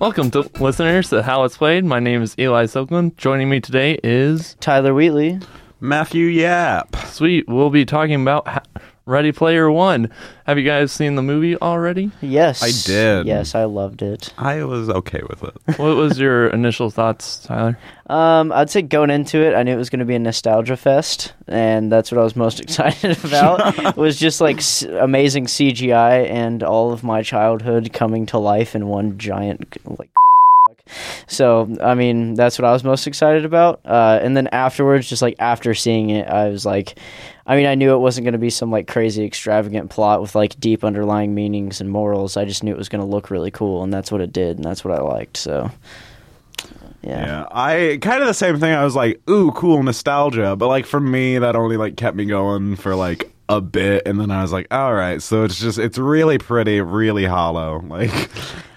Welcome to listeners to How It's Played. My name is Eli Soakland. Joining me today is Tyler Wheatley. Matthew Yap. Sweet. We'll be talking about Ha- Ready Player One. Have you guys seen the movie already? Yes. I did. Yes, I loved it. I was okay with it. what was your initial thoughts, Tyler? Um, I'd say going into it, I knew it was going to be a nostalgia fest, and that's what I was most excited about. it was just like s- amazing CGI and all of my childhood coming to life in one giant like. So I mean that's what I was most excited about. Uh, and then afterwards, just like after seeing it, I was like, I mean I knew it wasn't going to be some like crazy extravagant plot with like deep underlying meanings and morals. I just knew it was going to look really cool, and that's what it did, and that's what I liked. So yeah. Yeah, I kind of the same thing. I was like, "Ooh, cool nostalgia," but like for me, that only like kept me going for like a bit, and then I was like, "All right." So it's just it's really pretty, really hollow, like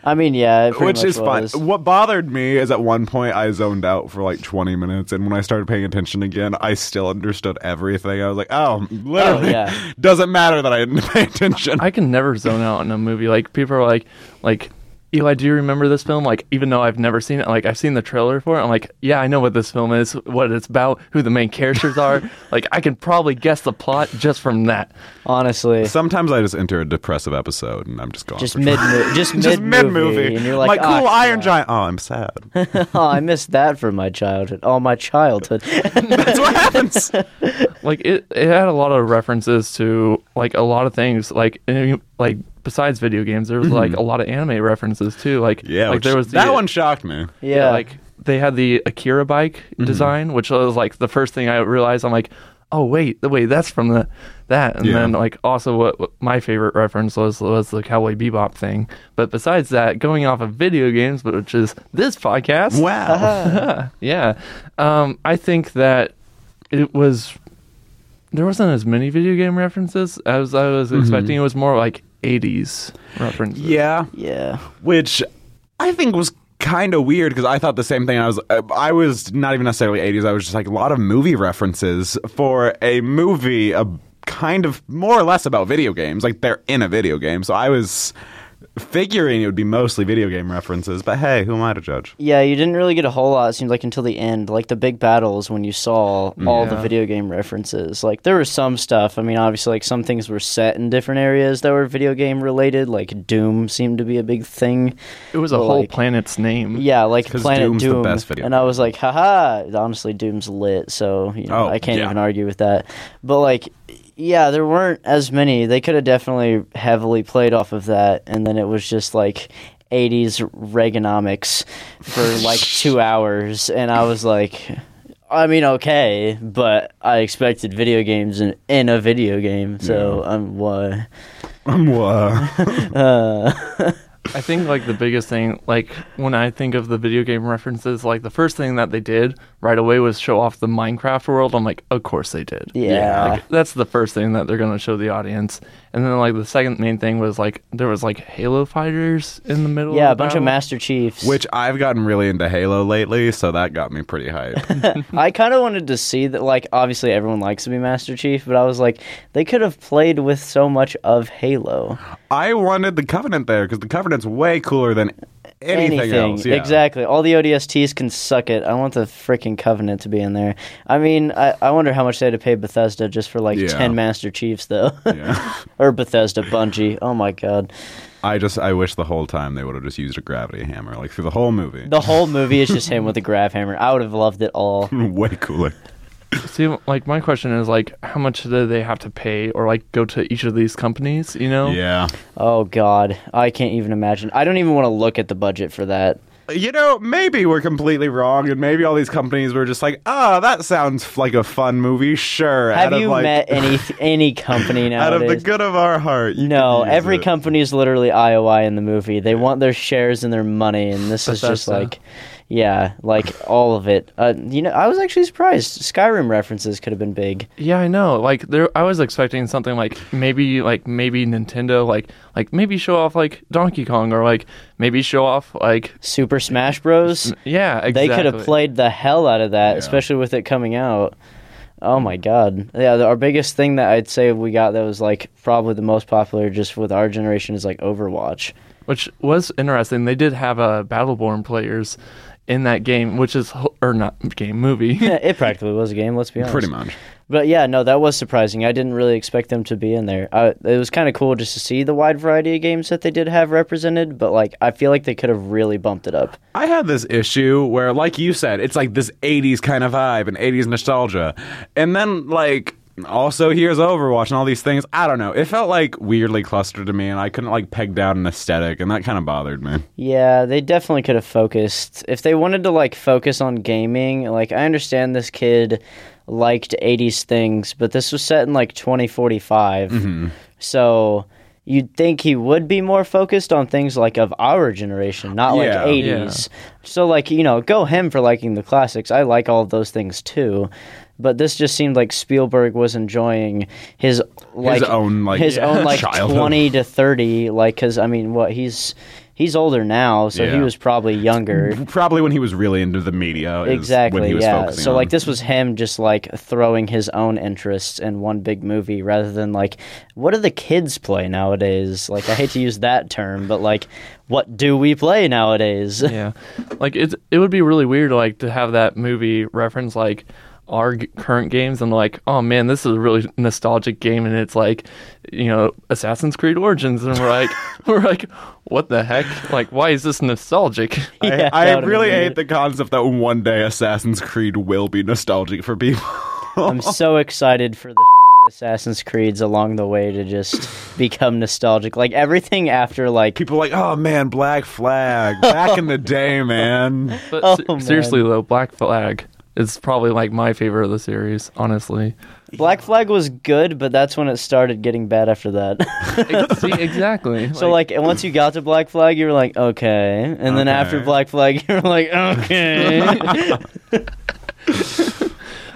I mean, yeah, it which much is fun. was. What bothered me is at one point I zoned out for like 20 minutes, and when I started paying attention again, I still understood everything. I was like, "Oh, oh literally, yeah. doesn't matter that I didn't pay attention." I can never zone out in a movie. Like people are like, like Eli, do you remember this film? Like even though I've never seen it, like I've seen the trailer for it. I'm like, yeah, I know what this film is, what it's about, who the main characters are. like I can probably guess the plot just from that. honestly, Sometimes I just enter a depressive episode, and I'm just going just mid, just mid just mid movie, movie. and you're like, cool "Ah, Iron. Giant. Oh, I'm sad. oh, I missed that from my childhood. Oh, my childhood. That's what happens. like it, it had a lot of references to like a lot of things like and, like besides video games there was like a lot of anime references too like Mm-hmm. Yeah, like which- there was the, that one shocked me. yeah, like they had the akira bike Mm-hmm. design which was like the first thing i realized i'm like oh wait wait that's from the that and Yeah. then like also what, what my favorite reference was was the cowboy bebop thing but besides that going off of video games but which is this podcast Wow. yeah. Um, I think that it was there wasn't as many video game references as I was expecting. It was more like 80s references. yeah, yeah. which I think was kind of weird because I thought the same thing. I was uh, I was not even necessarily 80s. I was just like a lot of movie references for a movie a kind of more or less about video games. Like they're in a video game. So I was figuring it would be mostly video game references, but hey, who am I to judge? Yeah, you didn't really get a whole lot, it seemed like, until the end. Like, the big battles when you saw all the video game references. Like, there was some stuff. I mean, obviously, like, some things were set in different areas that were video game related. Like, Doom seemed to be a big thing. It was a Well, whole like- planet's name. Yeah, like, Planet Doom's the Doom. best video and I was like, haha. Honestly, Doom's lit, so, you know, Oh, I can't yeah. even argue with that. But, like, yeah, there weren't as many. They could have definitely heavily played off of that, and then it was just like 80s Reaganomics for like two hours, and I was like, I mean, okay, but I expected video games in, in a video game, so I'm what? Um, wha- I think like the biggest thing, like when I think of the video game references, like the first thing that they did right away was show off the Minecraft world. I'm like, of course they did. Yeah. Like, that's the first thing that they're gonna show the audience. And then like the second main thing was like there was like Halo fighters in the middle. Yeah, of a bunch of battle. Master Chiefs. Which I've gotten really into Halo lately, so that got me pretty hyped. I kind of wanted to see that. Like, obviously, everyone likes to be Master Chief, but I was like, they could have played with so much of Halo. I wanted the Covenant there because the Covenant's way cooler than anything, else. Yeah. Exactly. All the ODSTs can suck it. I want the freaking Covenant to be in there. I mean, I, I wonder how much they had to pay Bethesda just for like Yeah. 10 Master Chiefs, though. Yeah. or Bethesda, Bungie. Oh my god. I just I wish the whole time they would have just used a gravity hammer, like through the whole movie. The whole movie is just him with a grav hammer. I would have loved it all. way cooler. See, like my question is like, how much do they have to pay or like go to each of these companies? You know? Yeah. Oh god. I can't even imagine. I don't even want to look at the budget for that. You know, maybe we're completely wrong, and maybe all these companies were just like, "Ah, that sounds like a fun movie." Sure. Have out you of, like, met any any company now? out of the good of our heart? you No, every it. company is literally IOI in the movie. They want their shares and their money, and this is just like, yeah, like all of it. Uh, you know, I was actually surprised. Skyrim references could have been big. Yeah, I know. Like there, I was expecting something like maybe like maybe Nintendo, like like maybe show off like Donkey Kong or like maybe show off like Super Smash Bros. yeah, exactly. They could have played the hell out of that, Yeah. especially with it coming out. Oh my god. Yeah, the, our biggest thing that I'd say we got that was like probably the most popular just with our generation is like Overwatch. which was interesting. They did have uh, Battleborn players in that game, which is or not game movie. It practically was a game. Let's be honest. Pretty much. But yeah, no, that was surprising. I didn't really expect them to be in there. I, it was kind of cool just to see the wide variety of games that they did have represented. But like, I feel like they could have really bumped it up. I had this issue where, like you said, it's like this 80s kind of vibe and 80s nostalgia. And then, like, also here's Overwatch and all these things. I don't know. It felt like weirdly clustered to me, and I couldn't, like, peg down an aesthetic, and that kind of bothered me. Yeah, they definitely could have focused. If they wanted to like focus on gaming, like I understand this kid liked 80s things, but this was set in like 2045. Mm-hmm. So you'd think he would be more focused on things like of our generation, not like Yeah. 80s. So like, you know, go him for liking the classics. I like all of those things too. But this just seemed like Spielberg was enjoying his like own, like, his yeah, own like childhood. 20 to 30 like cuz I mean, what he's he's older now, so he was probably younger. Probably when he was really into the media. is when Exactly, he was yeah. focusing So on. like this was him just like throwing his own interests in one big movie rather than like what do the kids play nowadays? Like I hate to use that term, but like what do we play nowadays? yeah, like it's it would be really weird like to have that movie reference like our g- current games and like oh man this is a really nostalgic game and it's like you know Assassin's Creed Origins and we're like we're like what the heck like why is this nostalgic Yeah, I, I really hate it. the concept that one day Assassin's Creed will be nostalgic for people. I'm so excited for the Assassin's Creeds along the way to just become nostalgic. Like everything after like people are like, oh man, Black Flag, back in the day, man. but Oh, se- man. seriously though Black Flag is probably like my favorite of the series honestly Black Flag was good, but that's when it started getting bad after that. See, exactly So like, and once you got to Black Flag, you were like, okay, and then after Black Flag, you were like, okay.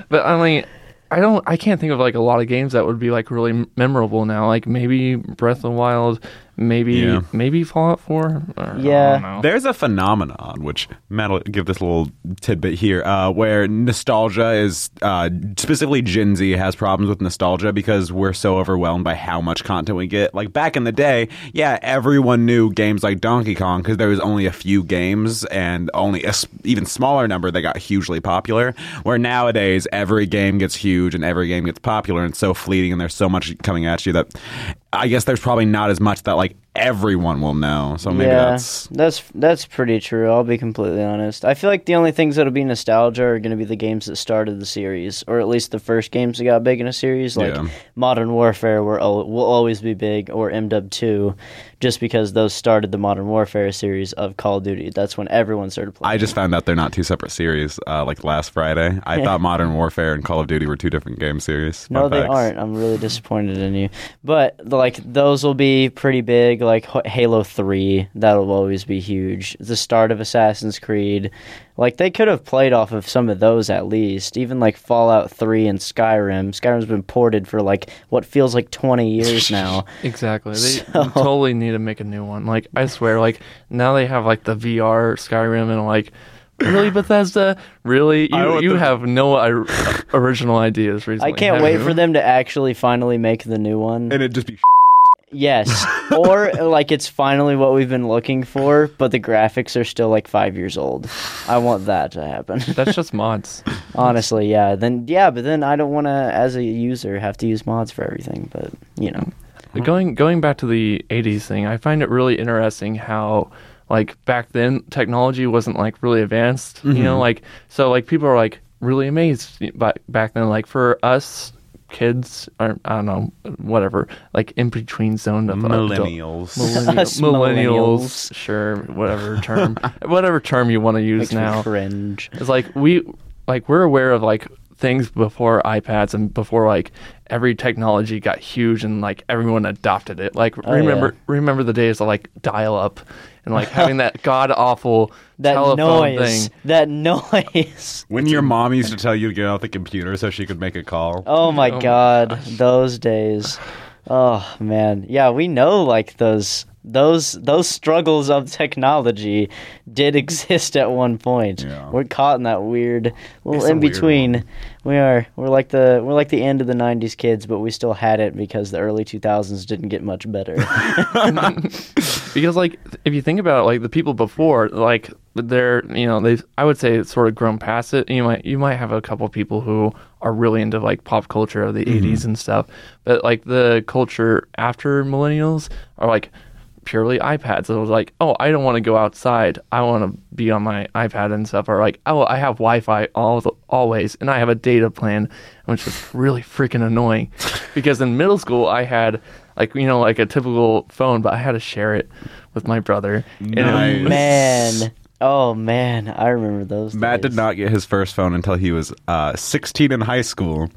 But I mean, I don't. I can't think of like a lot of games that would be like really memorable now. Like maybe Breath of the Wild, maybe Yeah. maybe Fallout Four. Or, Yeah. I don't know. There's a phenomenon, which Matt will give this little tidbit here, uh, where nostalgia is uh, specifically Gen Z has problems with nostalgia because we're so overwhelmed by how much content we get. Like back in the day, yeah, everyone knew games like Donkey Kong because there was only a few games and only a s- even smaller number that got hugely popular. Where nowadays every game gets huge and every game gets popular and it's so fleeting and there's so much coming at you that I guess there's probably not as much that like everyone will know. So maybe yeah, that's that's that's pretty true. I'll be completely honest. I feel like the only things that'll be nostalgia are going to be the games that started the series, or at least the first games that got big in a series, like Yeah. Modern Warfare, will al- will always be big, or MW two, just because those started the Modern Warfare series of Call of Duty. That's when everyone started playing. I just found out they're not two separate series. Uh, like last Friday, I thought Modern Warfare and Call of Duty were two different game series. No, they aren't. I'm really disappointed in you. But like those will be pretty big. Like H- Halo Three, that'll always be huge. The start of Assassin's Creed, like they could have played off of some of those at least. Even like Fallout Three and Skyrim. Skyrim's been ported for like what feels like 20 years now. Exactly. They So- totally need to make a new one. Like I swear, like now they have like the VR Skyrim and like really Bethesda. Really, you want you the- have no uh, original ideas recently. I can't wait you? for them to actually finally make the new one. and it just be. Yes. or like it's finally what we've been looking for, but the graphics are still like five years old. I want that to happen. That's just mods. Honestly, yeah. Then yeah, but then I don't want to, as a user, have to use mods for everything. But you know, Going going back to the '80s thing, I find it really interesting how like back then technology wasn't like really advanced. You know, mm-hmm. like so like people are like really amazed back back then. Like for us kids, or I don't know, whatever, like in between zone of Millennials. Millennials, millennials. sure, whatever term, whatever term you want to use makes now. cringe. It's like we like we're aware of like things before iPads and before like every technology got huge and like everyone adopted it. Like Oh, remember yeah. remember the days of like dial up and like having that god awful That telephone noise. thing. That noise. When your mom used to tell you to get off the computer so she could make a call. Oh my Oh god, gosh. those days. Oh man, yeah, we know like those those those struggles of technology did exist at one point. Yeah. We're caught in that weird little It's in between. We are we're like the we're like the end of the '90s kids, but we still had it because the early 2000s didn't get much better. because like if you think about it, like the people before like they're you know they i would say it's sort of grown past it you might you might have a couple people who are really into like pop culture of the mm-hmm. 80s and stuff but like the culture after millennials are like purely ipads so it was like oh i don't want to go outside i want to be on my ipad and stuff or like oh i have wi-fi all the, always and i have a data plan which is really freaking annoying because in middle school i had like you know like a typical phone but i had to share it with my brother and Nice. was- man, oh man, I remember those. Matt days. did not get his first phone until he was uh, 16 in high school.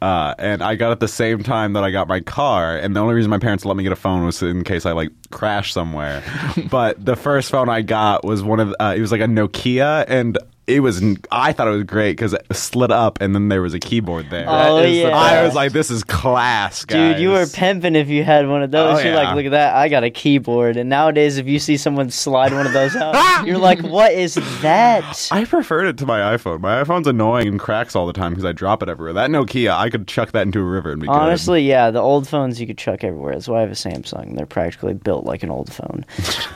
Uh, and I got it the same time that I got my car. And the only reason my parents let me get a phone was in case I like crashed somewhere. but the first phone I got was one of uh, it was like a Nokia, and it was I thought it was great because it slid up, and then there was a keyboard there. Oh That is the yeah, I was like, this is class, guys. Dude, you were pimping if you had one of those. Oh, you're yeah. like, look at that, I got a keyboard. And nowadays, if you see someone slide one of those out, you're like, what is that? I preferred it to my iPhone. My iPhone's annoying and cracks all the time because I drop it everywhere. That Nokia, I could chuck that into a river and be good. Honestly, yeah, the old phones you could chuck everywhere. That's why I have a Samsung. They're practically built like an old phone.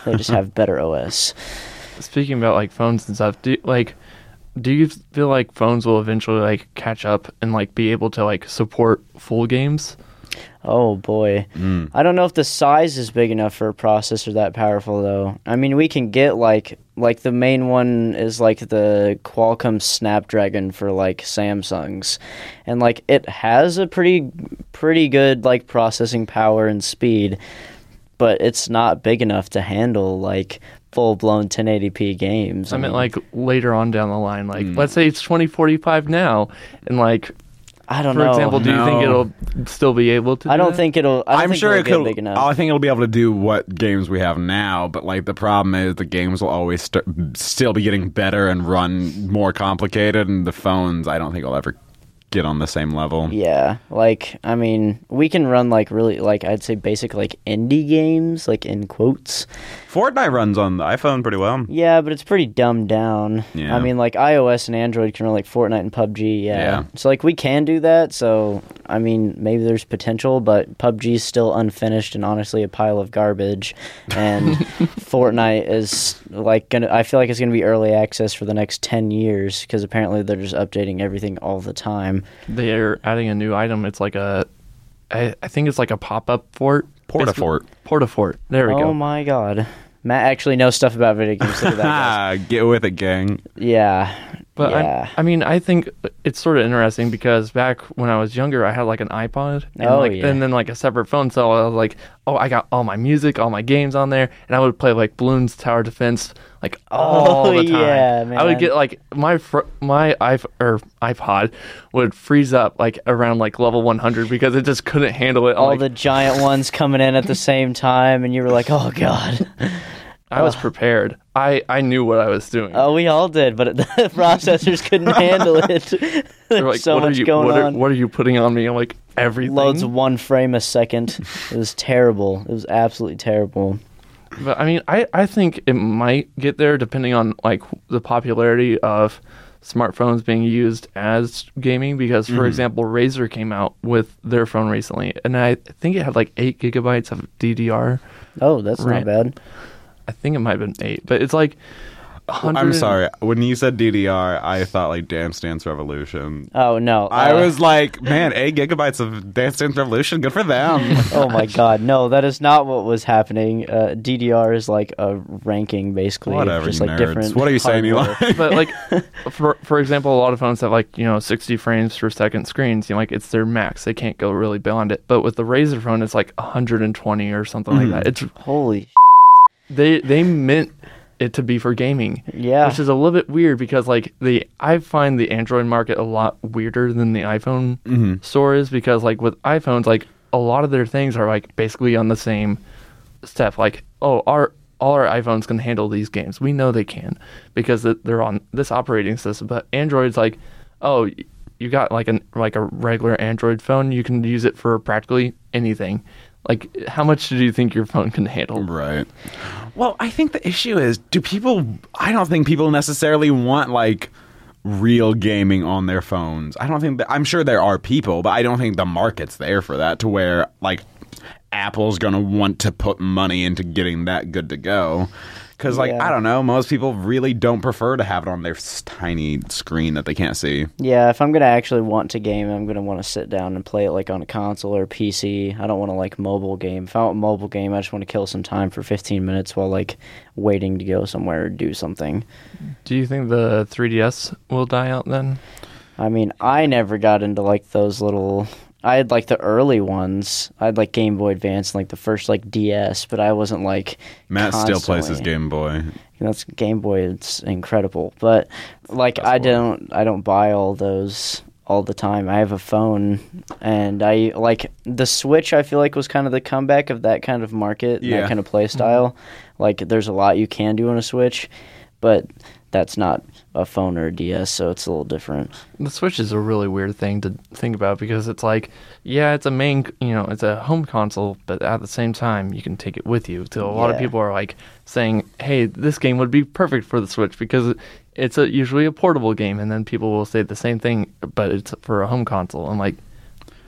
they just have better OS. speaking about like phones and stuff do you, like do you feel like phones will eventually like catch up and like be able to like support full games Oh boy. Mm. I don't know if the size is big enough for a processor that powerful though. I mean, we can get like like the main one is like the Qualcomm Snapdragon for like Samsungs. And like it has a pretty pretty good like processing power and speed, but it's not big enough to handle like full-blown 1080p games. i meant mean, like later on down the line like mm. let's say it's 2045 now and like I don't for know. For example do you think it'll still be able to I do don't that? think it'll I don't I'm think sure it'll it could. big enough. I think it'll be able to do what games we have now, but like the problem is the games will always st- still be getting better and run more complicated, and the phones I don't think will ever get on the same level. Yeah, like I mean, we can run like really like I'd say basic like indie games, like in quotes. Fortnite runs on the iPhone pretty well. Yeah, but it's pretty dumbed down. Yeah. I mean, like iOS and Android can run like Fortnite and PUBG. Yeah. Yeah. So like we can do that. So I mean, maybe there's potential, but PUBG's still unfinished and honestly a pile of garbage. And Fortnite is like gonna. I feel like it's gonna be early access for the next ten years because apparently they're just updating everything all the time. they're adding a new item it's like a i, I think it's like a pop-up fort Basically- Portafort. Portafort there we oh go Oh my god. Matt actually knows stuff about video games. Look that. Ah, get with it, gang. Yeah. But yeah. I, I mean, I think it's sort of interesting because back when I was younger, I had like an iPod and Oh, like yeah. and then like a separate phone. So I was like, oh, I got all my music, all my games on there, and I would play like Balloons Tower Defense like oh, all Oh, the time. yeah, I would get like my fr- my iP- or iPod would freeze up like around like level 100 because it just couldn't handle it. all like, the giant ones coming in at the same time, and you were like, "Oh God!" I was prepared. I I knew what I was doing. Oh, we all did, but the processors couldn't handle it. They're like, so what much are you, going what are, on. what are you putting on me? I'm like everything. Loads one frame a second. It was terrible. It was absolutely terrible. But I mean, I, I think it might get there depending on like the popularity of smartphones being used as gaming. Because, for mm-hmm. example, Razer came out with their phone recently, and I think it had like eight gigabytes of DDR. Oh, that's Right. not bad. I think it might have been eight, but it's like. 100 I'm sorry. When you said DDR, I thought like Dance Dance Revolution. Oh no, I uh, was like, man, eight gigabytes of Dance Dance Revolution, good for them. Oh my god, no, that is not what was happening. Uh, DDR is like a ranking, basically. Whatever, just you like nerds. different. What are you saying, hardware. Eli? but like for for example, a lot of phones have like you know 60 frames per second screens. You know, like it's their max. They can't go really beyond it. But with the Razer phone, it's like 120 or something like that. It's Holy, they they meant it to be for gaming. yeah. Which is a little bit weird because like the I find the Android market a lot weirder than the iPhone Mm-hmm. store is because like with iPhones like a lot of their things are like basically on the same step like oh our all our iPhones can handle these games. We know they can because they're on this operating system. But Android's like, oh, you got like an like a regular Android phone, you can use it for practically anything. Like how much do you think your phone can handle? Right. Well, I think the issue is do people I don't think people necessarily want like real gaming on their phones. I don't think that I'm sure there are people, but I don't think the market's there for that to where like Apple's going to want to put money into getting that good to go. Cuz like Yeah. I don't know, most people really don't prefer to have it on their tiny screen that they can't see. Yeah, if I'm gonna actually want to game, I'm gonna want to sit down and play it like on a console or PC. I don't want to like mobile game. If I want mobile game, I just want to kill some time for 15 minutes while like waiting to go somewhere or do something. Do you think the 3DS will die out then? I mean, I never got into like those little. I had like the early ones. I had like Game Boy Advance and like the first like DS, but I wasn't like. Matt still plays his Game Boy. That's Game Boy. It's incredible, but like I That's don't. I don't buy all those all the time. I have a phone, and I like the Switch. I feel like was kind of the comeback of that kind of market, Yeah. that kind of play mm-hmm. style. Like, there's a lot you can do on a Switch, but that's not a phone or a DS, so it's a little different. The Switch is a really weird thing to think about because it's like, yeah, it's a main, you know, it's a home console, but at the same time, you can take it with you. So a lot of people are like saying, hey, this game would be perfect for the Switch because it's a, usually a portable game, and then people will say the same thing, but it's for a home console. I'm like,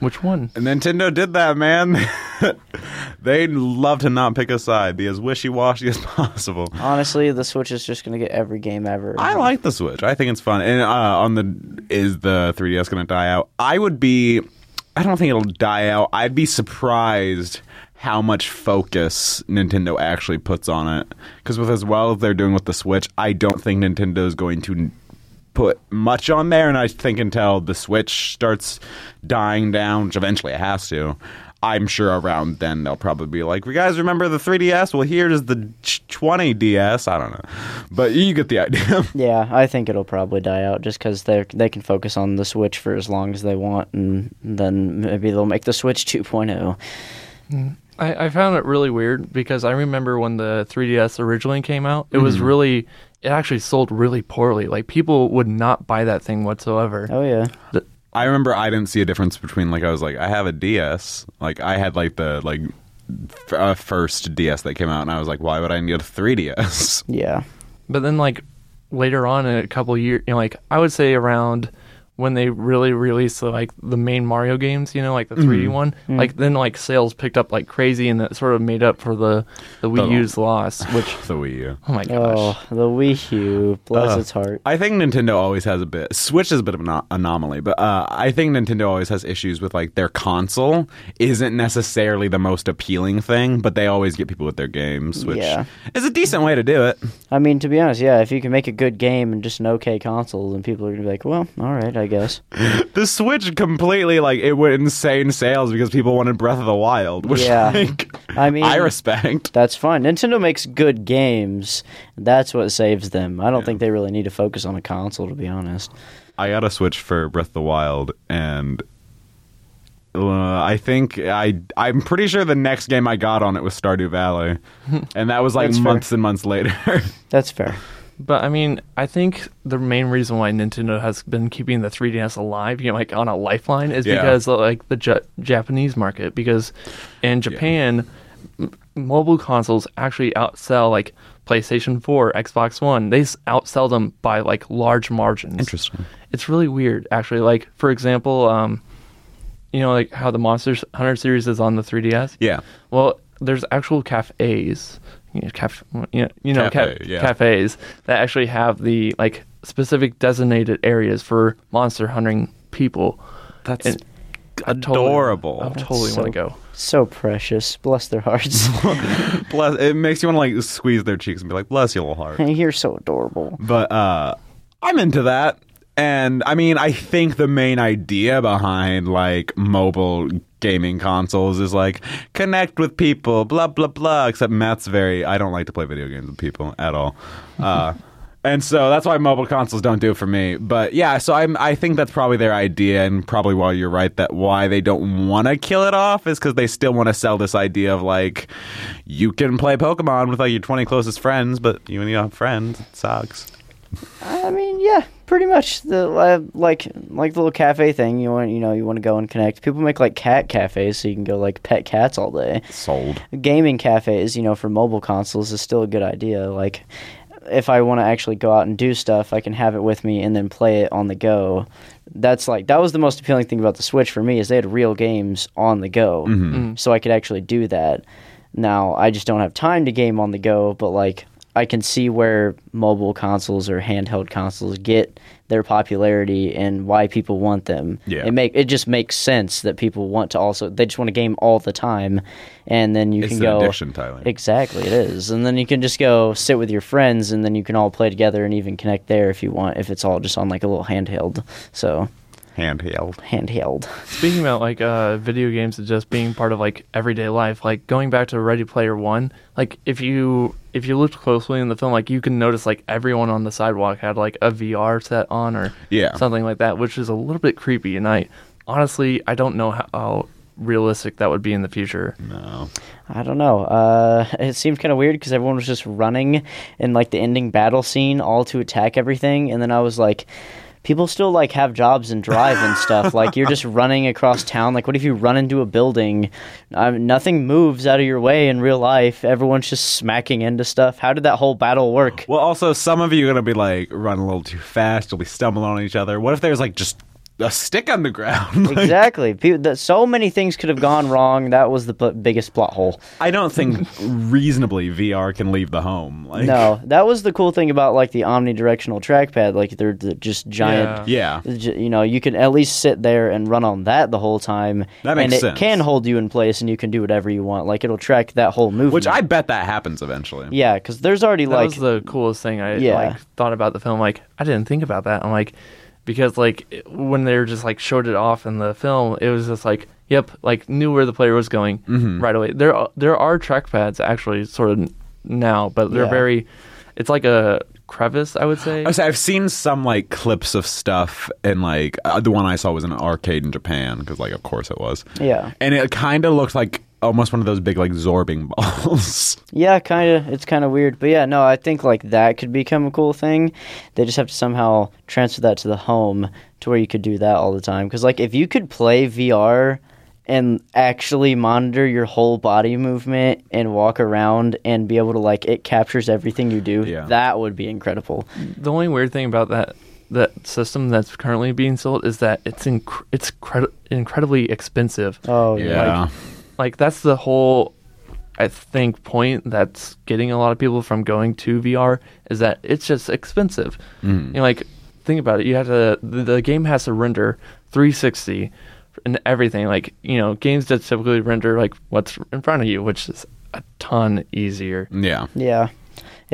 which one? And Nintendo did that, man. they love to not pick a side, be as wishy washy as possible. Honestly, the Switch is just gonna get every game ever. I like the Switch. I think it's fun. And uh, on the is the 3DS going to die out? I would be. I don't think it'll die out. I'd be surprised how much focus Nintendo actually puts on it. Because with as well as they're doing with the Switch, I don't think Nintendo is going to put much on there. And I think until the Switch starts dying down, which eventually it has to. I'm sure around then they'll probably be like, "You guys remember the 3DS? Well, here's the 20DS. I don't know, but you get the idea." Yeah, I think it'll probably die out just because they they can focus on the Switch for as long as they want, and then maybe they'll make the Switch oh. 2.0. I, I found it really weird because I remember when the 3DS originally came out, it was mm-hmm. really, it actually sold really poorly. Like people would not buy that thing whatsoever. Oh yeah, I remember I didn't see a difference between like I was like I have a DS, like I had like the like f- uh, first DS that came out, and I was like, why would I need a 3DS? yeah, But then like later on in a couple years, you know, like I would say around when they really released the, like the main Mario games, you know, like the 3D one, like then like sales picked up like crazy and that sort of made up for the the Wii The- U's loss, which the Wii U. oh my gosh. oh the Wii U, bless Uh, its heart. I think Nintendo always has a bit. Switch is a bit of an anomaly, but uh, I think Nintendo always has issues with like their console isn't necessarily the most appealing thing, but they always get people with their games, which Yeah. is a decent way to do it. I mean, to be honest, yeah, if you can make a good game and just an okay console, then people are gonna be like, well, all right, I guess. The Switch completely like it went insane sales because people wanted Breath of the Wild, which Yeah. like I mean, I respect. That's fine. Nintendo makes good games. That's what saves them. I don't think they really need to focus on a console, to be honest. I got a Switch for Breath of the Wild, and uh, I think I I'm pretty sure the next game I got on it was Stardew Valley, and that was like That's fair. months and months later. That's fair. But I mean, I think the main reason why Nintendo has been keeping the 3DS alive, you know, like on a lifeline, is Yeah. because of, like the Ja- Japanese market. Because in Japan, m- mobile consoles actually outsell like PlayStation 4, Xbox One. They outsell them by like large margins. Interesting. It's really weird, actually. Like for example, um, you know, like how the Monster Hunter series is on the 3DS. Yeah, Well, there's actual cafes, you know, caf- you know, you know Cafe, ca- yeah. cafes that actually have the like specific designated areas for monster hunting people. that's And I totally- I totally so- want to go. So precious. Bless their hearts. Bless, it makes you want to like squeeze their cheeks and be like, "Bless your little heart." You're so adorable. But uh I'm into that. And I mean, I think the main idea behind like mobile gaming consoles is like connect with people, blah blah blah. Except Matt's very I don't like to play video games with people at all. Uh And so that's why mobile consoles don't do it for me. But yeah, so I'm I think that's probably their idea, and probably why you're right that why they don't want to kill it off is because they still want to sell this idea of like you can play Pokemon with like your 20 closest friends, but you only have friends. It sucks. I mean, yeah, Pretty much the uh, like like the little cafe thing. You want you know you want to go and connect. People make like cat cafes, so you can go like pet cats all day. Sold. Gaming cafes, you know, for mobile consoles is still a good idea. Like if I want to actually go out and do stuff, I can have it with me and then play it on the go. That's like that was the most appealing thing about the Switch for me is they had real games on the go, so I could actually do that. Now I just don't have time to game on the go, but like I can see where mobile consoles or handheld consoles get their popularity and why people want them. Yeah. It make it just makes sense that people want to also they just want to game all the time and then you It's can an go addiction, Tyler. Exactly, it is. And then you can just go sit with your friends and then you can all play together and even connect there if you want if it's all just on like a little handheld. So, Handheld. handheld. Speaking about like uh, video games and just being part of like everyday life, like going back to Ready Player One, like if you if you looked closely in the film, like you can notice like everyone on the sidewalk had like a VR set on or Yeah. something like that, which is a little bit creepy. And I honestly I don't know how, how realistic that would be in the future. No. I don't know. Uh, it seemed kind of weird because everyone was just running in like the ending battle scene, all to attack everything, and then I was like, people still like have jobs and drive and stuff. like you're just running across town. Like what if you run into a building? Um, nothing moves out of your way in real life. Everyone's just smacking into stuff. How did that whole battle work? Well, also, some of you are going to be like run a little too fast. You'll be stumbling on each other. What if there's like just a stick on the ground? Like, exactly. People, that, so many things could have gone wrong. That was the p- biggest plot hole. I don't think reasonably VR can leave the home. Like, No, that was the cool thing about like the omnidirectional trackpad. Like they're the, just giant. Yeah. J- You know, you can at least sit there and run on that the whole time. That makes and it sense. can hold you in place, and you can do whatever you want. Like it'll track that whole movement. Which I bet that happens eventually. yeah, because there's already That like was the coolest thing I Yeah. like thought about the film. Like I didn't think about that. I'm like because like when they were just like showed it off in the film, it was just like yep, like knew where the player was going Mm-hmm. right away. There are- there are trackpads actually sort of now, but they're Yeah. very it's like a crevice, I would say. I say I've seen some like clips of stuff, and like uh, the one I saw was in an arcade in Japan because, like, of course it was. Yeah. and it kind of looked like almost one of those big like zorbing balls. Yeah, kind of. It's kind of weird, but yeah, no, I think like that could become a cool thing. They just have to somehow transfer that to the home to where you could do that all the time. Because like if you could play VR and actually monitor your whole body movement and walk around and be able to like it captures everything you do, Yeah. that would be incredible. the only weird thing about that that system that's currently being sold is that it's inc- it's cred- incredibly expensive. Oh yeah. like that's the whole I think point that's getting a lot of people from going to VR is that it's just expensive. Mm. You know, like think about it. You have to the, the game has to render 360 and everything. Like you know, games that typically render like what's in front of you, which is a ton easier. Yeah, Yeah.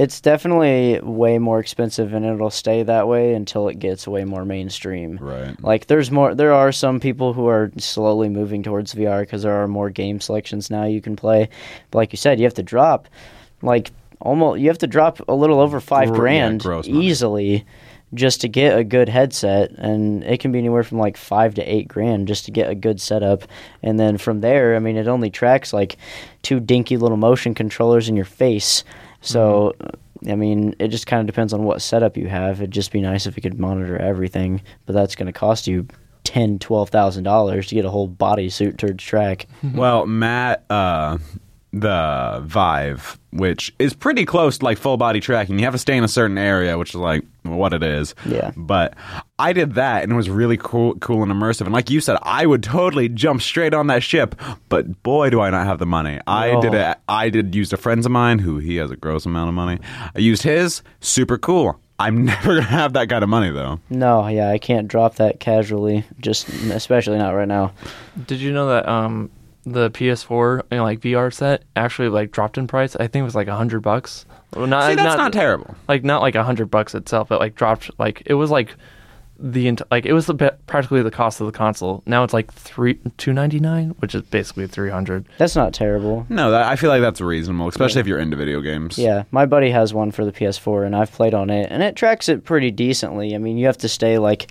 It's definitely way more expensive and it'll stay that way until it gets way more mainstream. right. Like there's more there are some people who are slowly moving towards VR because there are more game selections now you can play. But like you said, you have to drop like almost you have to drop a little over 5 Gr- yeah, grand gross easily just to get a good headset and it can be anywhere from like 5 to 8 grand just to get a good setup. And then from there, I mean it only tracks like two dinky little motion controllers in your face. So I mean, it just kind of depends on what setup you have. It'd just be nice if it could monitor everything, but that's going to cost you ten, twelve thousand dollars to get a whole bodysuit to track. well, Matt, uh, the Vive, which is pretty close to like full body tracking, you have to stay in a certain area, which is like what it is. Yeah. But I did that, and it was really cool, cool and immersive. And like you said, I would totally jump straight on that ship. But boy, do I not have the money. I Oh. did it. I did use a friend of mine who he has a gross amount of money. I used his. Super cool. I'm never gonna have that kind of money though. No, yeah, I can't drop that casually. Just especially not right now. Did you know that um the PS4 you know, like VR set actually like dropped in price? I think it was like a hundred bucks. Well, not, See, that's not, terrible. like not like a hundred bucks itself, but like dropped like it was like the ent- like it was the, be- practically the cost of the console. Now it's like three two ninety nine, which is basically three hundred. That's not terrible. No, that, I feel like that's reasonable, especially if you're into video games. Yeah, my buddy has one for the PS4, and I've played on it, and it tracks it pretty decently. I mean, you have to stay like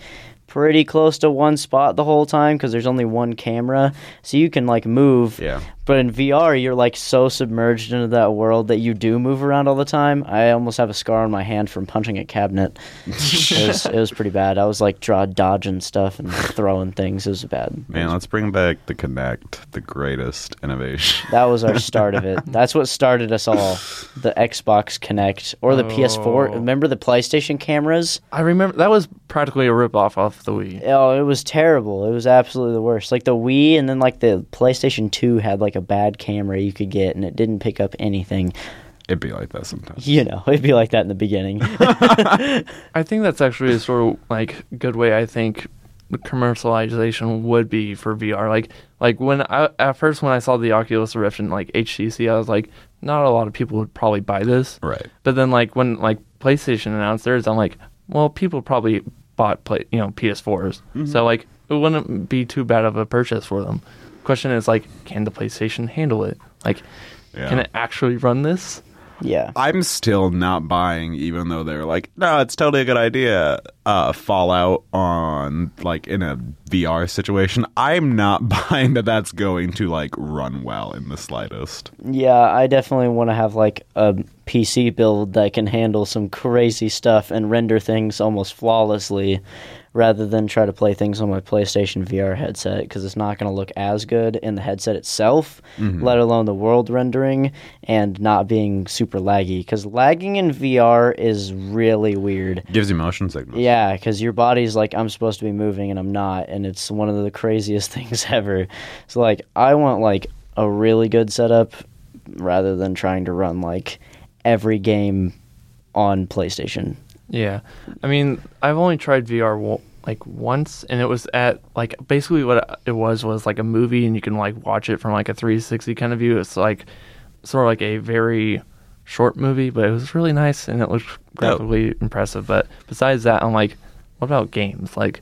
pretty close to one spot the whole time because there's only one camera, so you can like move. Yeah. But in VR, you're like so submerged into that world that you do move around all the time. I almost have a scar on my hand from punching a cabinet. it, was, it was pretty bad. I was like draw dodging stuff and throwing things. It was bad. Man, let's bring back the Kinect, the greatest innovation. That was our start of it. That's what started us all. The Xbox Kinect or the PS4. Oh. Remember the PlayStation cameras? I remember that was practically a rip off of the Wii. Oh, it was terrible. It was absolutely the worst. Like the Wii and then like the PlayStation 2 had like a bad camera you could get and it didn't pick up anything. It'd be like that sometimes. You know, it'd be like that in the beginning. I think that's actually a sort of like good way. I think commercialization would be for VR. Like like when I at first when I saw the Oculus Rift and like HTC, I was like, not a lot of people would probably buy this. Right. But then like when like PlayStation announced theirs, I'm like, well, people probably bought play you know PS4s, mm-hmm. so like it wouldn't be too bad of a purchase for them. Question is like, can the PlayStation handle it? Like, Yeah. can it actually run this? yeah. I'm still not buying, even though they're like, no, it's totally a good idea. Uh, Fallout on like in a VR situation. I'm not buying that that's going to like run well in the slightest. Yeah, I definitely want to have like a PC build that can handle some crazy stuff and render things almost flawlessly rather than try to play things on my PlayStation VR headset because it's not going to look as good in the headset itself, mm-hmm. let alone the world rendering and not being super laggy because lagging in VR is really weird. Gives you motion sickness. Yeah, because your body's like, I'm supposed to be moving and I'm not, and it's one of the craziest things ever. So, like, I want like a really good setup rather than trying to run like every game on PlayStation. Yeah, I mean, I've only tried VR wo- like once, and it was at like basically what it was was like a movie, and you can like watch it from like a 360 kind of view. It's like sort of like a very short movie, but it was really nice and it looked graphically impressive. But besides that, I'm like, what about games? Like,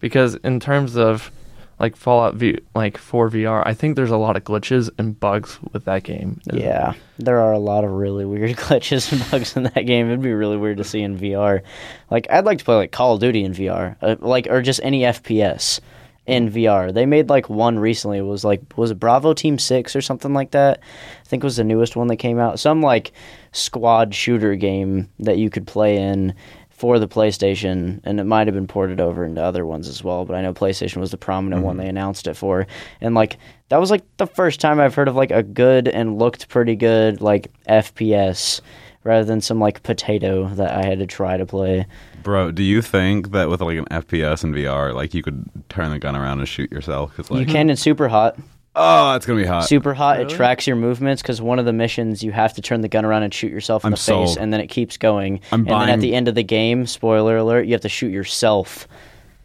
because in terms of like Fallout v like for VR, I think there's a lot of glitches and bugs with that game. Yeah, there are a lot of really weird glitches and bugs in that game. It'd be really weird to see in VR. Like, I'd like to play like Call of Duty in VR, uh, like or just any FPS in VR. They made like one recently. It was like was it Bravo Team Six or something like that? I think it was the newest one that came out. Some like squad shooter game that you could play in for the PlayStation, and it might have been ported over into other ones as well. But I know PlayStation was the prominent one mm-hmm. they announced it for, and like that was like the first time I've heard of like a good and looked pretty good like FPS rather than some like potato that I had to try to play. Bro, do you think that with like an FPS and VR, like you could turn the gun around and shoot yourself? Cause, like, You can in Super Hot. Oh, it's gonna be hot. Super Hot, it tracks your movements because one of the missions you have to turn the gun around and shoot yourself in I'm the face, and then it keeps going. I'm and then at the end of the game, spoiler alert, you have to shoot yourself.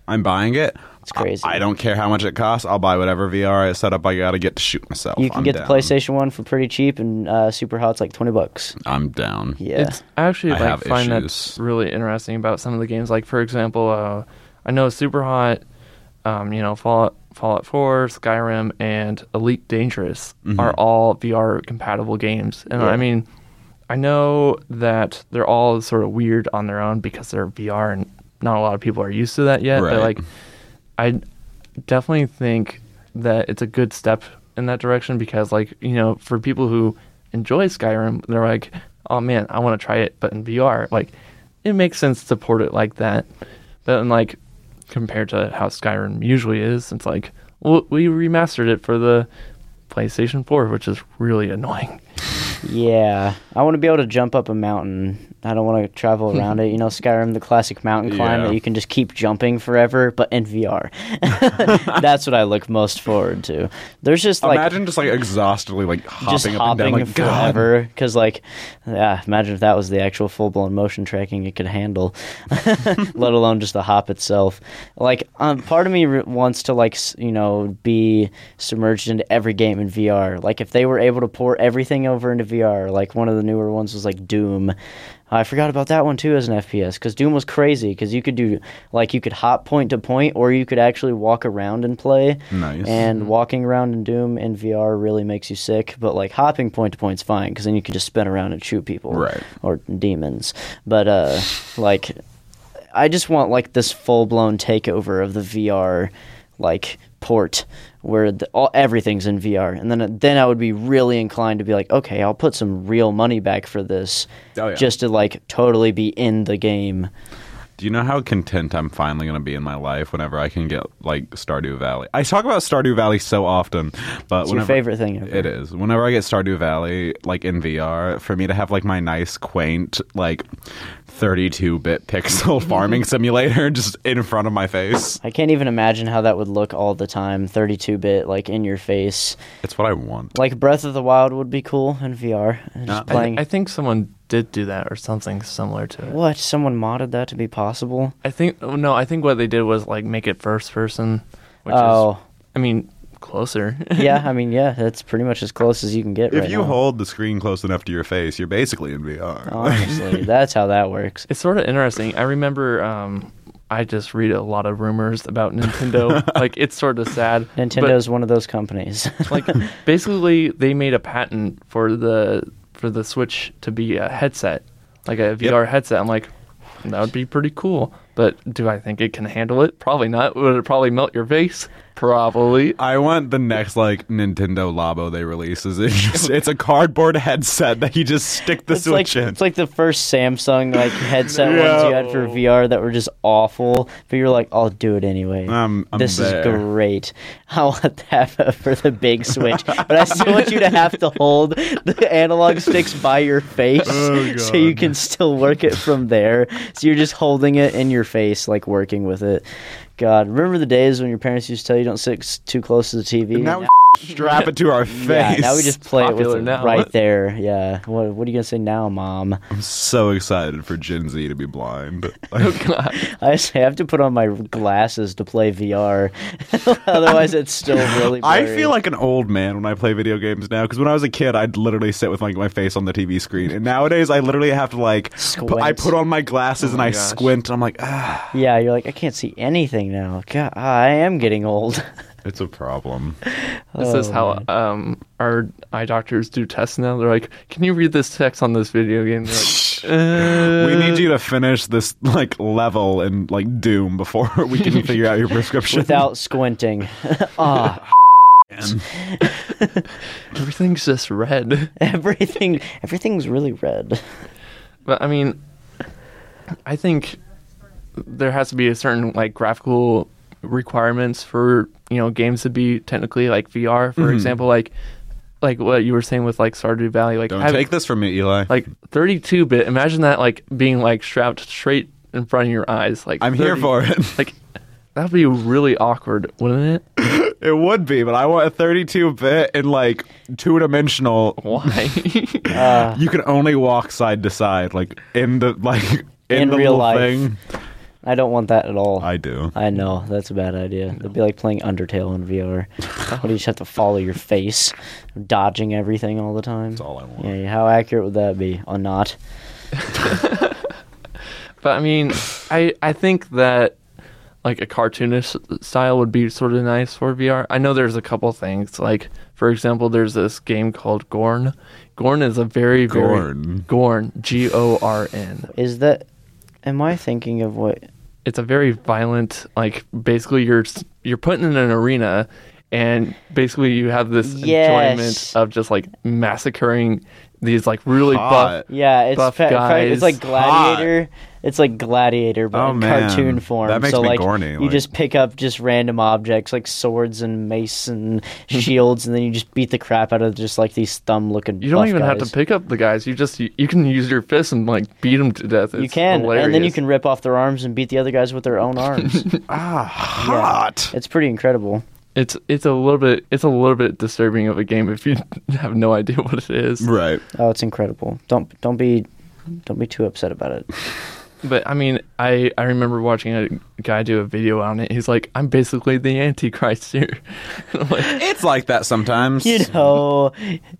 I'm buying it. It's crazy. I, I don't care how much it costs. I'll buy whatever VR setup I gotta get to shoot myself. You can I'm get down. the PlayStation One for pretty cheap, and uh, Super Hot's like twenty bucks. I'm down. Yeah, It's I actually I like have find issues. that really interesting about some of the games. Like for example, uh, I know Super Hot, um, you know Fallout, Fallout 4, Skyrim, and Elite Dangerous are mm-hmm. all VR compatible games. And Yeah. I mean, I know that they're all sort of weird on their own because they're VR, and not a lot of people are used to that yet. Right. But like, I definitely think that it's a good step in that direction because like you know for people who enjoy Skyrim they're like oh man I want to try it but in VR like it makes sense to port it like that but then like compared to how Skyrim usually is it's like we remastered it for the PlayStation 4 which is really annoying yeah. I want to be able to jump up a mountain. I don't want to travel around it. You know, Skyrim, the classic mountain climb Yeah. that you can just keep jumping forever, but in VR. That's what I look most forward to. There's just like Imagine just like exhaustively like hopping just up hopping and down like forever because like yeah imagine if that was the actual full-blown motion tracking it could handle let alone just the hop itself like um, part of me re- wants to like s- you know be submerged into every game in vr like if they were able to pour everything over into vr like one of the newer ones was like doom I forgot about that one too as an FPS because Doom was crazy because you could do like you could hop point to point or you could actually walk around and play. Nice. And walking around in Doom in VR really makes you sick, but like hopping point to point's fine because then you can just spin around and shoot people Right. or demons. But uh, like I just want like this full blown takeover of the VR like port where the, all everything's in VR, and then uh, then I would be really inclined to be like, okay, I'll put some real money back for this, Oh, yeah. just to like totally be in the game. Do you know how content I'm finally going to be in my life whenever I can get like Stardew Valley? I talk about Stardew Valley so often, but It's your favorite thing ever. It is. Whenever I get Stardew Valley like in VR, for me to have like my nice quaint like 32-bit pixel farming simulator just in front of my face. I can't even imagine how that would look all the time, 32-bit, like in your face. It's what I want. Like Breath of the Wild would be cool in VR. and Just Uh, I, playing. I think someone did do that or something similar to it. what? Someone modded that to be possible? I think oh, no, I think what they did was like make it first person, which oh, is I mean closer. yeah. I mean, yeah, that's pretty much as close as you can get If right you now. hold the screen close enough to your face, you're basically in VR. Honestly, that's how that works. It's sort of interesting. I remember um, I just read a lot of rumors about Nintendo. like it's sort of sad. but, Nintendo's one of those companies. like basically they made a patent for the for the Switch to be a headset, like a VR headset. I'm like, that would be pretty cool. But do I think it can handle it? Probably not. Would it probably melt your face? Probably. I want the next like Nintendo Labo they release is it just, it's a cardboard headset that you just stick the it's like switch in. it's like the first Samsung like headset ones you had for VR that were just awful, but you're like, I'll do it anyway. I'm- I'm this there. is great. I want that for the big Switch, but I still want you to have to hold the analog sticks by your face Oh, so you can still work it from there. So you're just holding it in your face, like working with it. God, remember the days when your parents used to tell you don't sit too close to the TV? And now we strap it to our face. yeah, now we just play it with it now. right there. Yeah. What What are you gonna say now, Mom? I'm so excited for Gen Z to be blind. Oh Like, God. I just have to put on my glasses to play VR. Otherwise, it's still really. I feel like an old man when I play video games now because when I was a kid, I'd literally sit with like my face on the TV screen, and nowadays I literally have to like pu- I put on my glasses Oh and my I gosh. squint. And I'm like, ah, Yeah, you're like I can't see anything now. God, I am getting old. It's a problem. This is Oh, how um, our eye doctors do tests now. They're like, "Can you read this text on this video game?" They're like, uh, we need you to finish this like level in like Doom before we can figure out your prescription. without squinting. Ah, Everything's just red. everything, everything's really red. But I mean, I think there has to be a certain like graphical requirements for you know games to be technically like VR. For example, like like what you were saying with like Stardew Valley, like Don't having- take this from me, Eli. like 32 bit. Imagine that like being like strapped straight in front of your eyes. Like I'm here for it. Like that'd be really awkward, wouldn't it? It would be, but I want a 32 bit and like two dimensional. Why? Uh, You can only walk side to side, like in the like in, In the real life. thing. I don't want that at all. I do. I know that's a bad idea. It'd be like playing Undertale in VR. What do you just have to follow your face, dodging everything all the time? That's all I want. Yeah, how accurate would that be? Or not? But I mean, I I think that like a cartoonish style would be sort of nice for VR. I know there's a couple things. Like for example, there's this game called Gorn. Gorn is a very very Gorn. Gorn G O R N. Is that? Am I thinking of what? It's a very violent like basically you're you're put in an arena and basically you have this Yes. enjoyment of just like massacring these like really Hot. buff Yeah, it's Buff fa- fa- guys. it's like Gladiator. It's like Gladiator, but Oh, in man. cartoon form. That makes so me like gorny, you just pick up just random objects like swords and mace and shields, and then you just beat the crap out of just like these thumb-looking. You don't buff even have to pick up the guys. You just you, you can use your fists and like beat them to death. You It's can, and then you can rip off their arms and beat the other guys with their own arms. Ah, hot. it's pretty incredible. It's it's a little bit it's a little bit disturbing of a game if you have no idea what it is. Right. Oh, it's incredible. Don't don't be don't be too upset about it. But I mean, I I remember watching a guy do a video on it. He's like, I'm basically the Antichrist here. Like, It's like that sometimes. You know,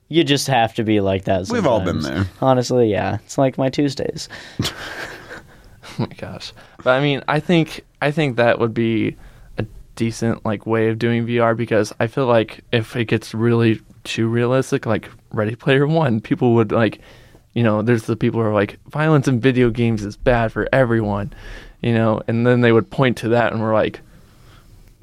you just have to be like that. We've all been there. Honestly, yeah, it's like my Tuesdays. oh my gosh. But I mean, I think I think that would be a decent like way of doing VR because I feel like if it gets really too realistic, like Ready Player One, people would like, you know, there's the people who are like, violence in video games is bad for everyone, you know, and then they would point to that and we're like,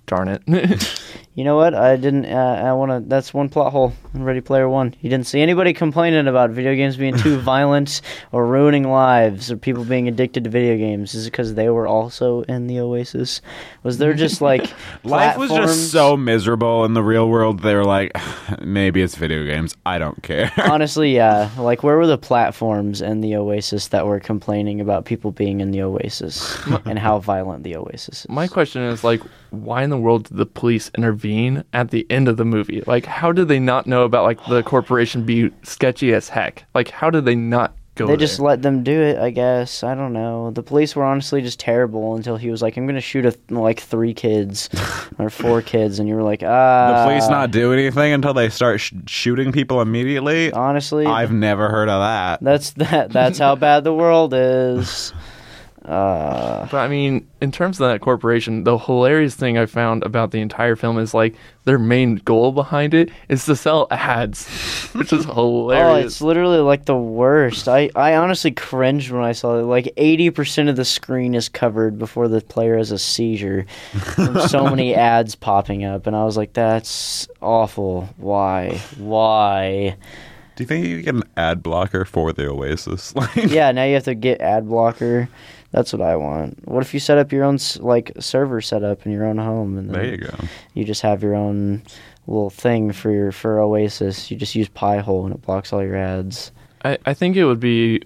darn it. You know what? I didn't. Uh, I want to. That's one plot hole in Ready Player One. You didn't see anybody complaining about video games being too violent or ruining lives or people being addicted to video games. Is it because they were also in the Oasis? Was there just like Life was just so miserable in the real world. They were like, maybe it's video games. I don't care. Honestly, yeah. Like, where were the platforms in the Oasis that were complaining about people being in the Oasis and how violent the Oasis is? My question is like, why in the world did the police intervene at the end of the movie? Like, how did they not know about like the corporation be sketchy as heck? Like, how did they not go? They there? just let them do it, I guess. I don't know. The police were honestly just terrible until he was like, "I'm gonna shoot a, like three kids or four kids," and you were like, "Ah." the police not do anything until they start sh- shooting people immediately. Honestly, I've never heard of that. that's that. That's how bad the world is. Uh, But I mean, in terms of that corporation, the hilarious thing I found about the entire film is like their main goal behind it is to sell ads, which is hilarious. oh, it's literally like the worst. I, I honestly cringed when I saw it. Like eighty percent of the screen is covered before the player has a seizure from so many ads popping up, and I was like, "That's awful. Why? Why?" Do you think you get an ad blocker for the Oasis? Like, yeah, now you have to get ad blocker. That's what I want. What if you set up your own like server setup in your own home, and then there you go. you just have your own little thing for your for Oasis. You just use Pi-hole and it blocks all your ads. I, I think it would be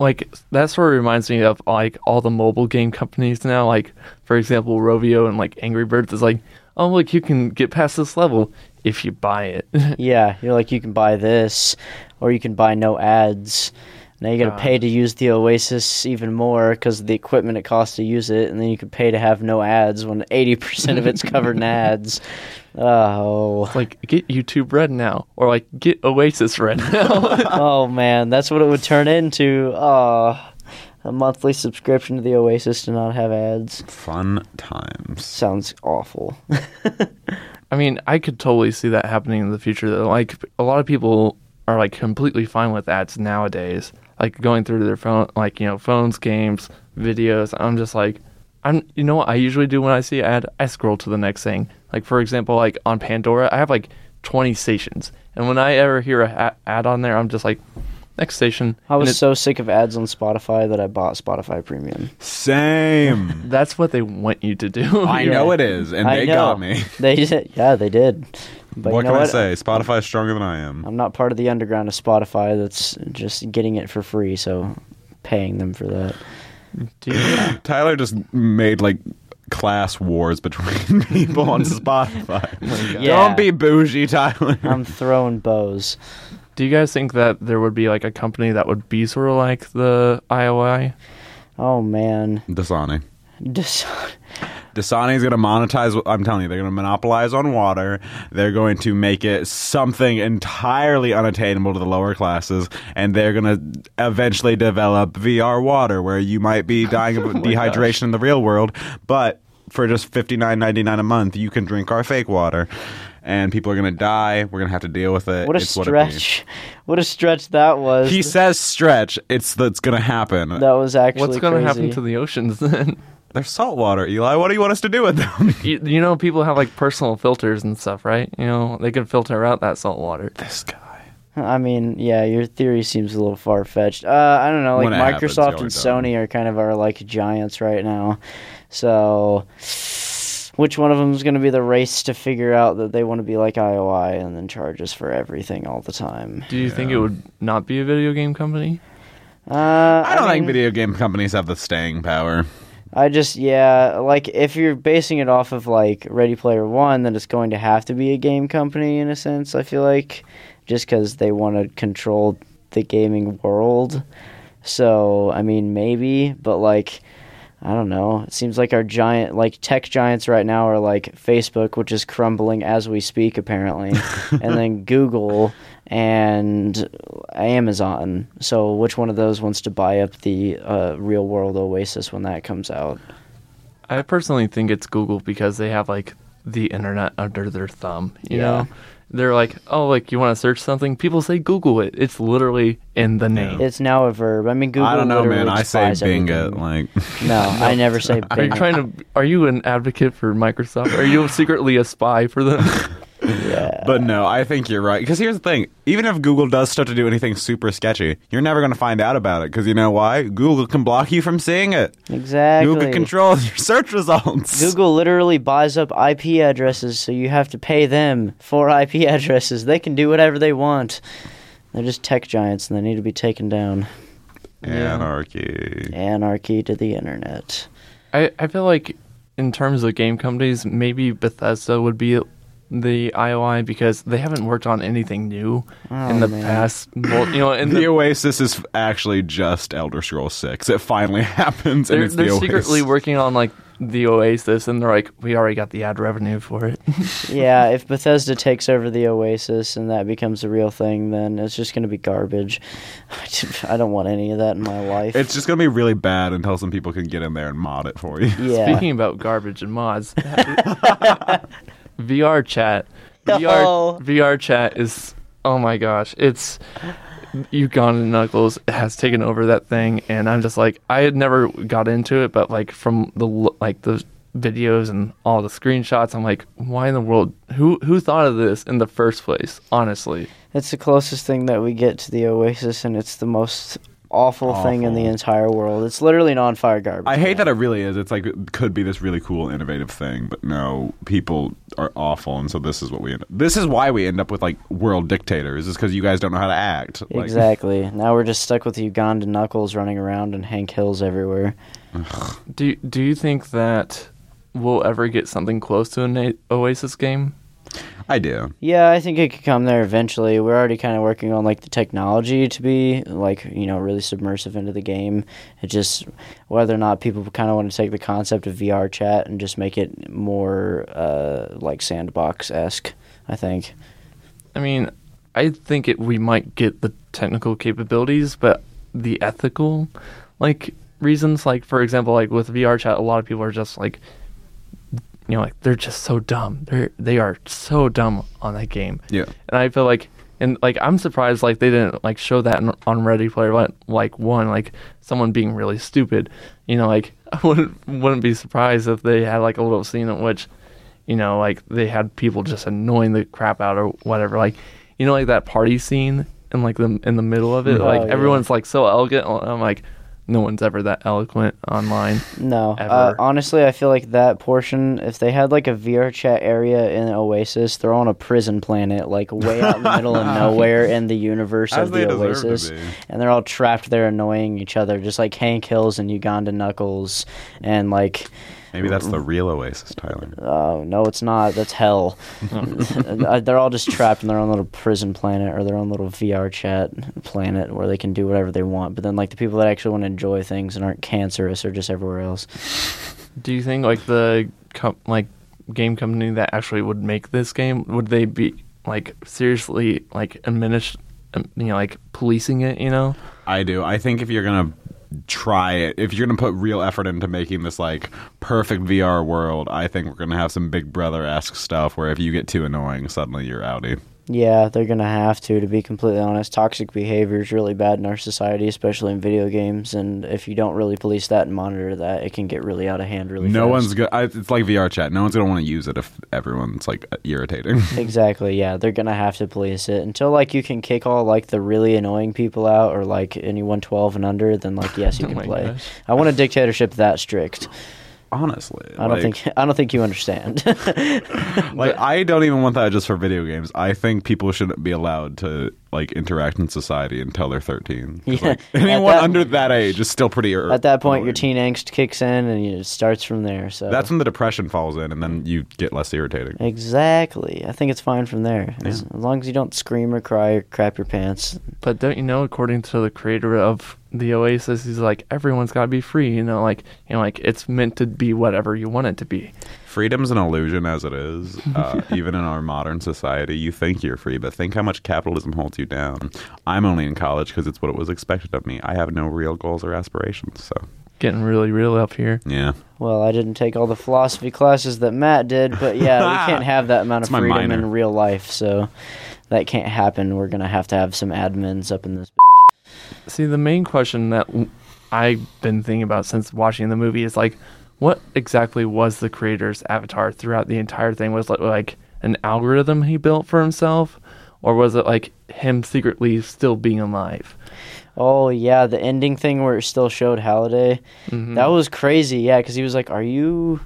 like that sort of reminds me of like all the mobile game companies now. Like for example, Rovio and like Angry Birds is like, oh look, you can get past this level if you buy it. Yeah, you're like you can buy this, or you can buy no ads. Now you got to God. pay to use the Oasis even more because of the equipment it costs to use it, and then you can pay to have no ads when eighty percent of it's covered in ads. Oh, like get YouTube Red now, or like get Oasis Red now. oh man, that's what it would turn into. Oh, a monthly subscription to the Oasis to not have ads Fun times. sounds awful. I mean, I could totally see that happening in the future. Though, like a lot of people are like completely fine with ads nowadays. Like going through their phone, like you know, phones, games, videos. I'm just like, I'm. You know what I usually do when I see an ad? I scroll to the next thing. Like for example, like on Pandora, I have like 20 stations, and when I ever hear a ad on there, I'm just like, next station. I was it- so sick of ads on Spotify that I bought Spotify Premium. Same. That's what they want you to do. I Yeah. know it is, and I they know. got me. They did, yeah, they did. But what you know can what? I say? Spotify is stronger than I am. I'm not part of the underground of Spotify that's just getting it for free, so paying them for that. Do you- Tyler just made like class wars between people on Spotify. Oh yeah. Don't be bougie, Tyler. I'm throwing bows. Do you guys think that there would be like a company that would be sort of like the IOI? Oh man, Dasani. Dis- is going to monetize. I'm telling you, they're going to monopolize on water. They're going to make it something entirely unattainable to the lower classes, and they're going to eventually develop VR water, where you might be dying of dehydration in the real world, but for just fifty nine ninety nine a month, you can drink our fake water. And people are going to die. We're going to have to deal with it. what a It's what it be. stretch! What a stretch that was. He says stretch. It's that's going to happen. that was actually What's going to happen to the oceans then? They're saltwater, Eli. What do you want us to do with them? you, you know, people have like personal filters and stuff, right? You know, they can filter out that salt water. this guy. I mean, yeah, your theory seems a little far fetched. Uh, I don't know, like When it happens, Microsoft you're and done. Sony are kind of our like giants right now. So, which one of them is going to be the race to figure out that they want to be like IOI and then charge us for everything all the time? Do you think it would not be a video game company? Uh, I don't think mean, video game companies have the staying power. I just yeah, like if you're basing it off of like Ready Player One, then it's going to have to be a game company in a sense. I feel like just because they want to control the gaming world. So I mean maybe, but like I don't know. It seems like our giant like tech giants right now are like Facebook, which is crumbling as we speak apparently, and then Google and Amazon. So which one of those wants to buy up the uh, real world Oasis when that comes out? I personally think it's Google because they have like the internet under their thumb. You Yeah. know, they're like, oh, like you want to search something? People say Google it. It's literally in the name. It's now a verb. I mean, Google. I don't know, man. I say despises Bing it. Like, No, I never say Bing. Are you trying to? Are you an advocate for Microsoft? Are you secretly a spy for them? Yeah. but no, I think you're right. Because here's the thing: even if Google does start to do anything super sketchy, you're never going to find out about it. Because you know why? Google can block you from seeing it. Exactly. Google controls your search results. Google literally buys up IP addresses, so you have to pay them for IP addresses. They can do whatever they want. They're just tech giants, and they need to be taken down. Anarchy. Anarchy to the internet. I, I feel like in terms of game companies, maybe Bethesda would be the IOI because they haven't worked on anything new in the Oh, man. past. Well, you know, in The the, Oasis is actually just Elder Scrolls Six. It finally happens, and they're, it's they're the secretly Oasis. working on like the Oasis, and they're like, we already got the ad revenue for it. yeah, if Bethesda takes over the Oasis and that becomes a real thing, then it's just going to be garbage. I don't want any of that in my life. It's just gonna be really bad until some people can get in there and mod it for you. yeah. Speaking about garbage and mods, VR chat, VR. VR chat is oh my gosh, it's Uganda Knuckles has taken over that thing, and I'm just like I had never got into it, but like from the like the videos and all the screenshots, I'm like, why in the world? Who who thought of this in the first place? Honestly, It's the closest thing that we get to the Oasis, and it's the most awful, thing in the entire world. It's literally an on-fire garbage. I hate can. that it really is. It's like it could be this really cool, innovative thing, but no, people are awful, and so this is what we end up. This is why we end up with like world dictators, is because you guys don't know how to act. Like, Exactly. Now we're just stuck with Uganda Knuckles running around and Hank Hills everywhere. do do you think that we'll ever get something close to an Oasis game? I do. Yeah, I think it could come there eventually. We're already kind of working on like the technology to be like you know really submersive into the game. It just whether or not people kind of want to take the concept of VR chat and just make it more uh, like sandbox esque. I think. I mean, I think it, we might get the technical capabilities, but the ethical, like reasons, like for example, like with VR chat, a lot of people are just like, you know, like they're just so dumb. They're they are so dumb on that game, Yeah. and I feel like. And like I'm surprised like they didn't like show that in, on Ready Player One like one like someone being really stupid, you know like I wouldn't wouldn't be surprised if they had like a little scene in which you know, like they had people just annoying the crap out or whatever. Like, you know, like that party scene in like the in the middle of it. Mm-hmm. Oh, like yeah. everyone's like so elegant. I'm like, no one's ever that eloquent online. No, uh, honestly, I feel like that portion. If they had like a VR chat area in Oasis, they're on a prison planet, like way out in the middle of nowhere in the universe As of the Oasis, and they're all trapped there, annoying each other, just like Hank Hills and Uganda Knuckles, and like, Maybe that's the real Oasis, Tyler. oh no, it's not. That's hell. Uh, they're all just trapped in their own little prison planet or their own little VR chat planet where they can do whatever they want. But then, like the people that actually want to enjoy things and aren't cancerous are just everywhere else. Do you think like the com- like game company that actually would make this game would they be like seriously like administ- um, you know like policing it? You know, I do. I think if you're gonna try it, if you're gonna put real effort into making this like perfect VR world, I think we're gonna have some Big Brother esque stuff where if you get too annoying, suddenly you're outie. Yeah, they're gonna have to. To be completely honest, toxic behavior is really bad in our society, especially in video games. And if you don't really police that and monitor that, it can get really out of hand really no fast. one's gonna. It's like VR chat. No one's gonna want to use it if everyone's like uh, irritating. Exactly. Yeah, they're gonna have to police it until like you can kick all like the really annoying people out, or like anyone twelve and under. Then like yes, you Oh can play. gosh. I want a dictatorship that strict. Honestly, I don't like- think I don't think you understand. Like I don't even want that just for video games. I think people shouldn't be allowed to like interact in society until they're 13. Yeah, like, anyone that- under that age is still pretty. er- At that point, your teen angst kicks in, and it starts from there. So That's when the depression falls in, and then you get less irritating. exactly. I think it's fine from there, as, as long as you don't scream or cry or crap your pants. But don't you know, according to the creator of the Oasis, he's like everyone's got to be free. You know, like you know, like it's meant to be whatever you want it to be. Freedom's an illusion as it is. Uh, even in our modern society, you think you're free, but think how much capitalism holds you down. I'm only in college because it's what it was expected of me. I have no real goals or aspirations. So getting really real up here. Yeah. Well, I didn't take all the philosophy classes that Matt did, but yeah, we can't have that amount of freedom minor. in real life, so that can't happen. We're gonna have to have some admins up in this. See, the main question that I've been thinking about since watching the movie is like, what exactly was the creator's avatar throughout the entire thing? Was it like an algorithm he built for himself, or was it like him secretly still being alive? Oh yeah, the ending thing where it still showed Halliday. Mhm. That was crazy. Yeah, because he was like, "Are you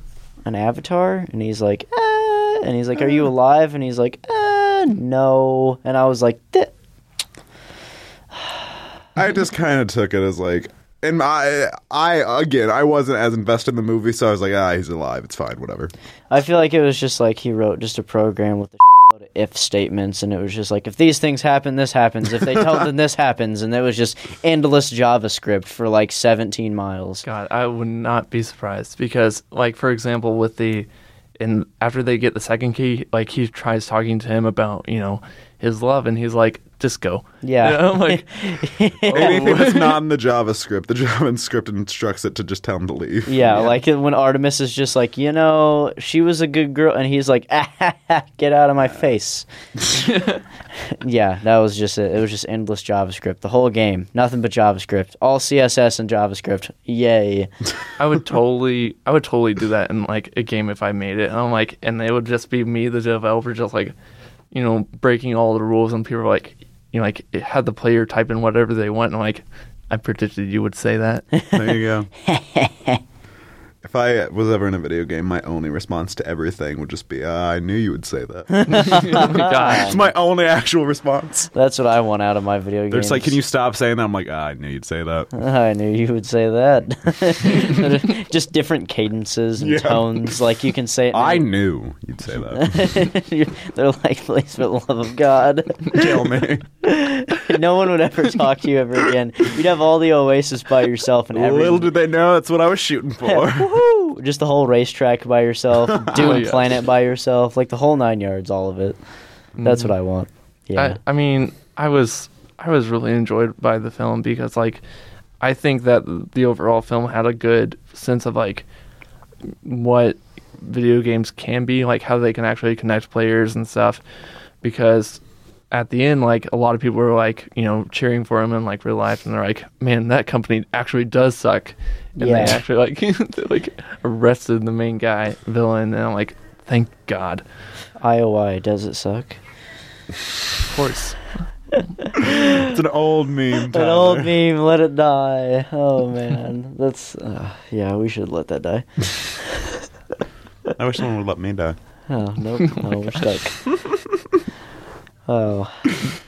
an avatar?" And he's like, "Uh," and he's like, "Are you alive?" And he's like, "Uh, no." And I was like, "Th- I just kind of took it as like, and I, I again, I wasn't as invested in the movie, so I was like, ah, he's alive. It's fine, whatever. I feel like it was just like he wrote just a program with a load of if statements, and it was just like, if these things happen, this happens. If they tell them this happens, and it was just endless JavaScript for like 17 miles. God, I would not be surprised because, like, for example, with the, and after they get the second key, like he tries talking to him about, you know, his love, and he's like, just go. Yeah. You know, like, Anything that's not in the JavaScript, the JavaScript instructs it to just tell him to leave. Yeah, like when Artemis is just like, you know, she was a good girl, and he's like, ah, ha, ha, get out of my face. yeah, that was just it. It was just endless JavaScript. The whole game, nothing but JavaScript. All CSS and JavaScript. Yay. I would totally, I would totally do that in like a game if I made it. And I'm like, and it would just be me, the developer, just like, you know, breaking all the rules, and people are like, you know, like it had the player type in whatever they want, and I'm like, I predicted you would say that. There you go. if I was ever in a video game, my only response to everything would just be, ah, I knew you would say that. oh It's my only actual response. That's what I want out of my video games. They're just like, can you stop saying that? I'm like, ah, I knew you'd say that. I knew you would say that. just different cadences and Yeah. tones. Like you can say it. I knew you'd say that. They're like, please, for the love of God. Kill me. no one would ever talk to you ever again. You'd have all the Oasis by yourself and every Little did they know that's what I was shooting for. Woohoo! Just the whole racetrack by yourself, oh, Doom yeah. Planet by yourself, like the whole nine yards, all of it. That's what mm. I want. Yeah. I, I mean, I was I was really enjoyed by the film because like I think that the overall film had a good sense of like what video games can be, like how they can actually connect players and stuff. Because at the end, like a lot of people were like, you know, cheering for him in like real life, and they're like, "Man, that company actually does suck," and Yeah. they actually like like arrested the main guy villain, and I'm like, "Thank God." IOI, does it suck? Of course. It's an old meme. An old meme, let it die. Oh man, that's uh, yeah. We should let that die. I wish someone would let me die. Oh nope, no, we're stuck. Oh,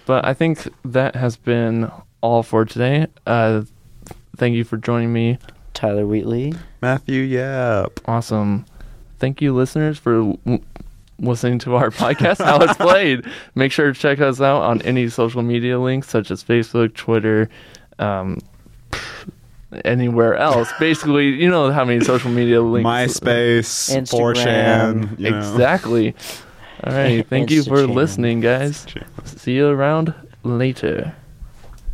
But I think that has been all for today. Uh, thank you for joining me. Tyler Wheatley. Matthew, yep. Awesome. Thank you, listeners, for l- listening to our podcast, How It's Played. Make sure to check us out on any social media links such as Facebook, Twitter, um, anywhere else. Basically, you know how many social media links. MySpace, Instagram. 4chan. You know. Exactly. All right. Thank you for listening, guys. See you around later.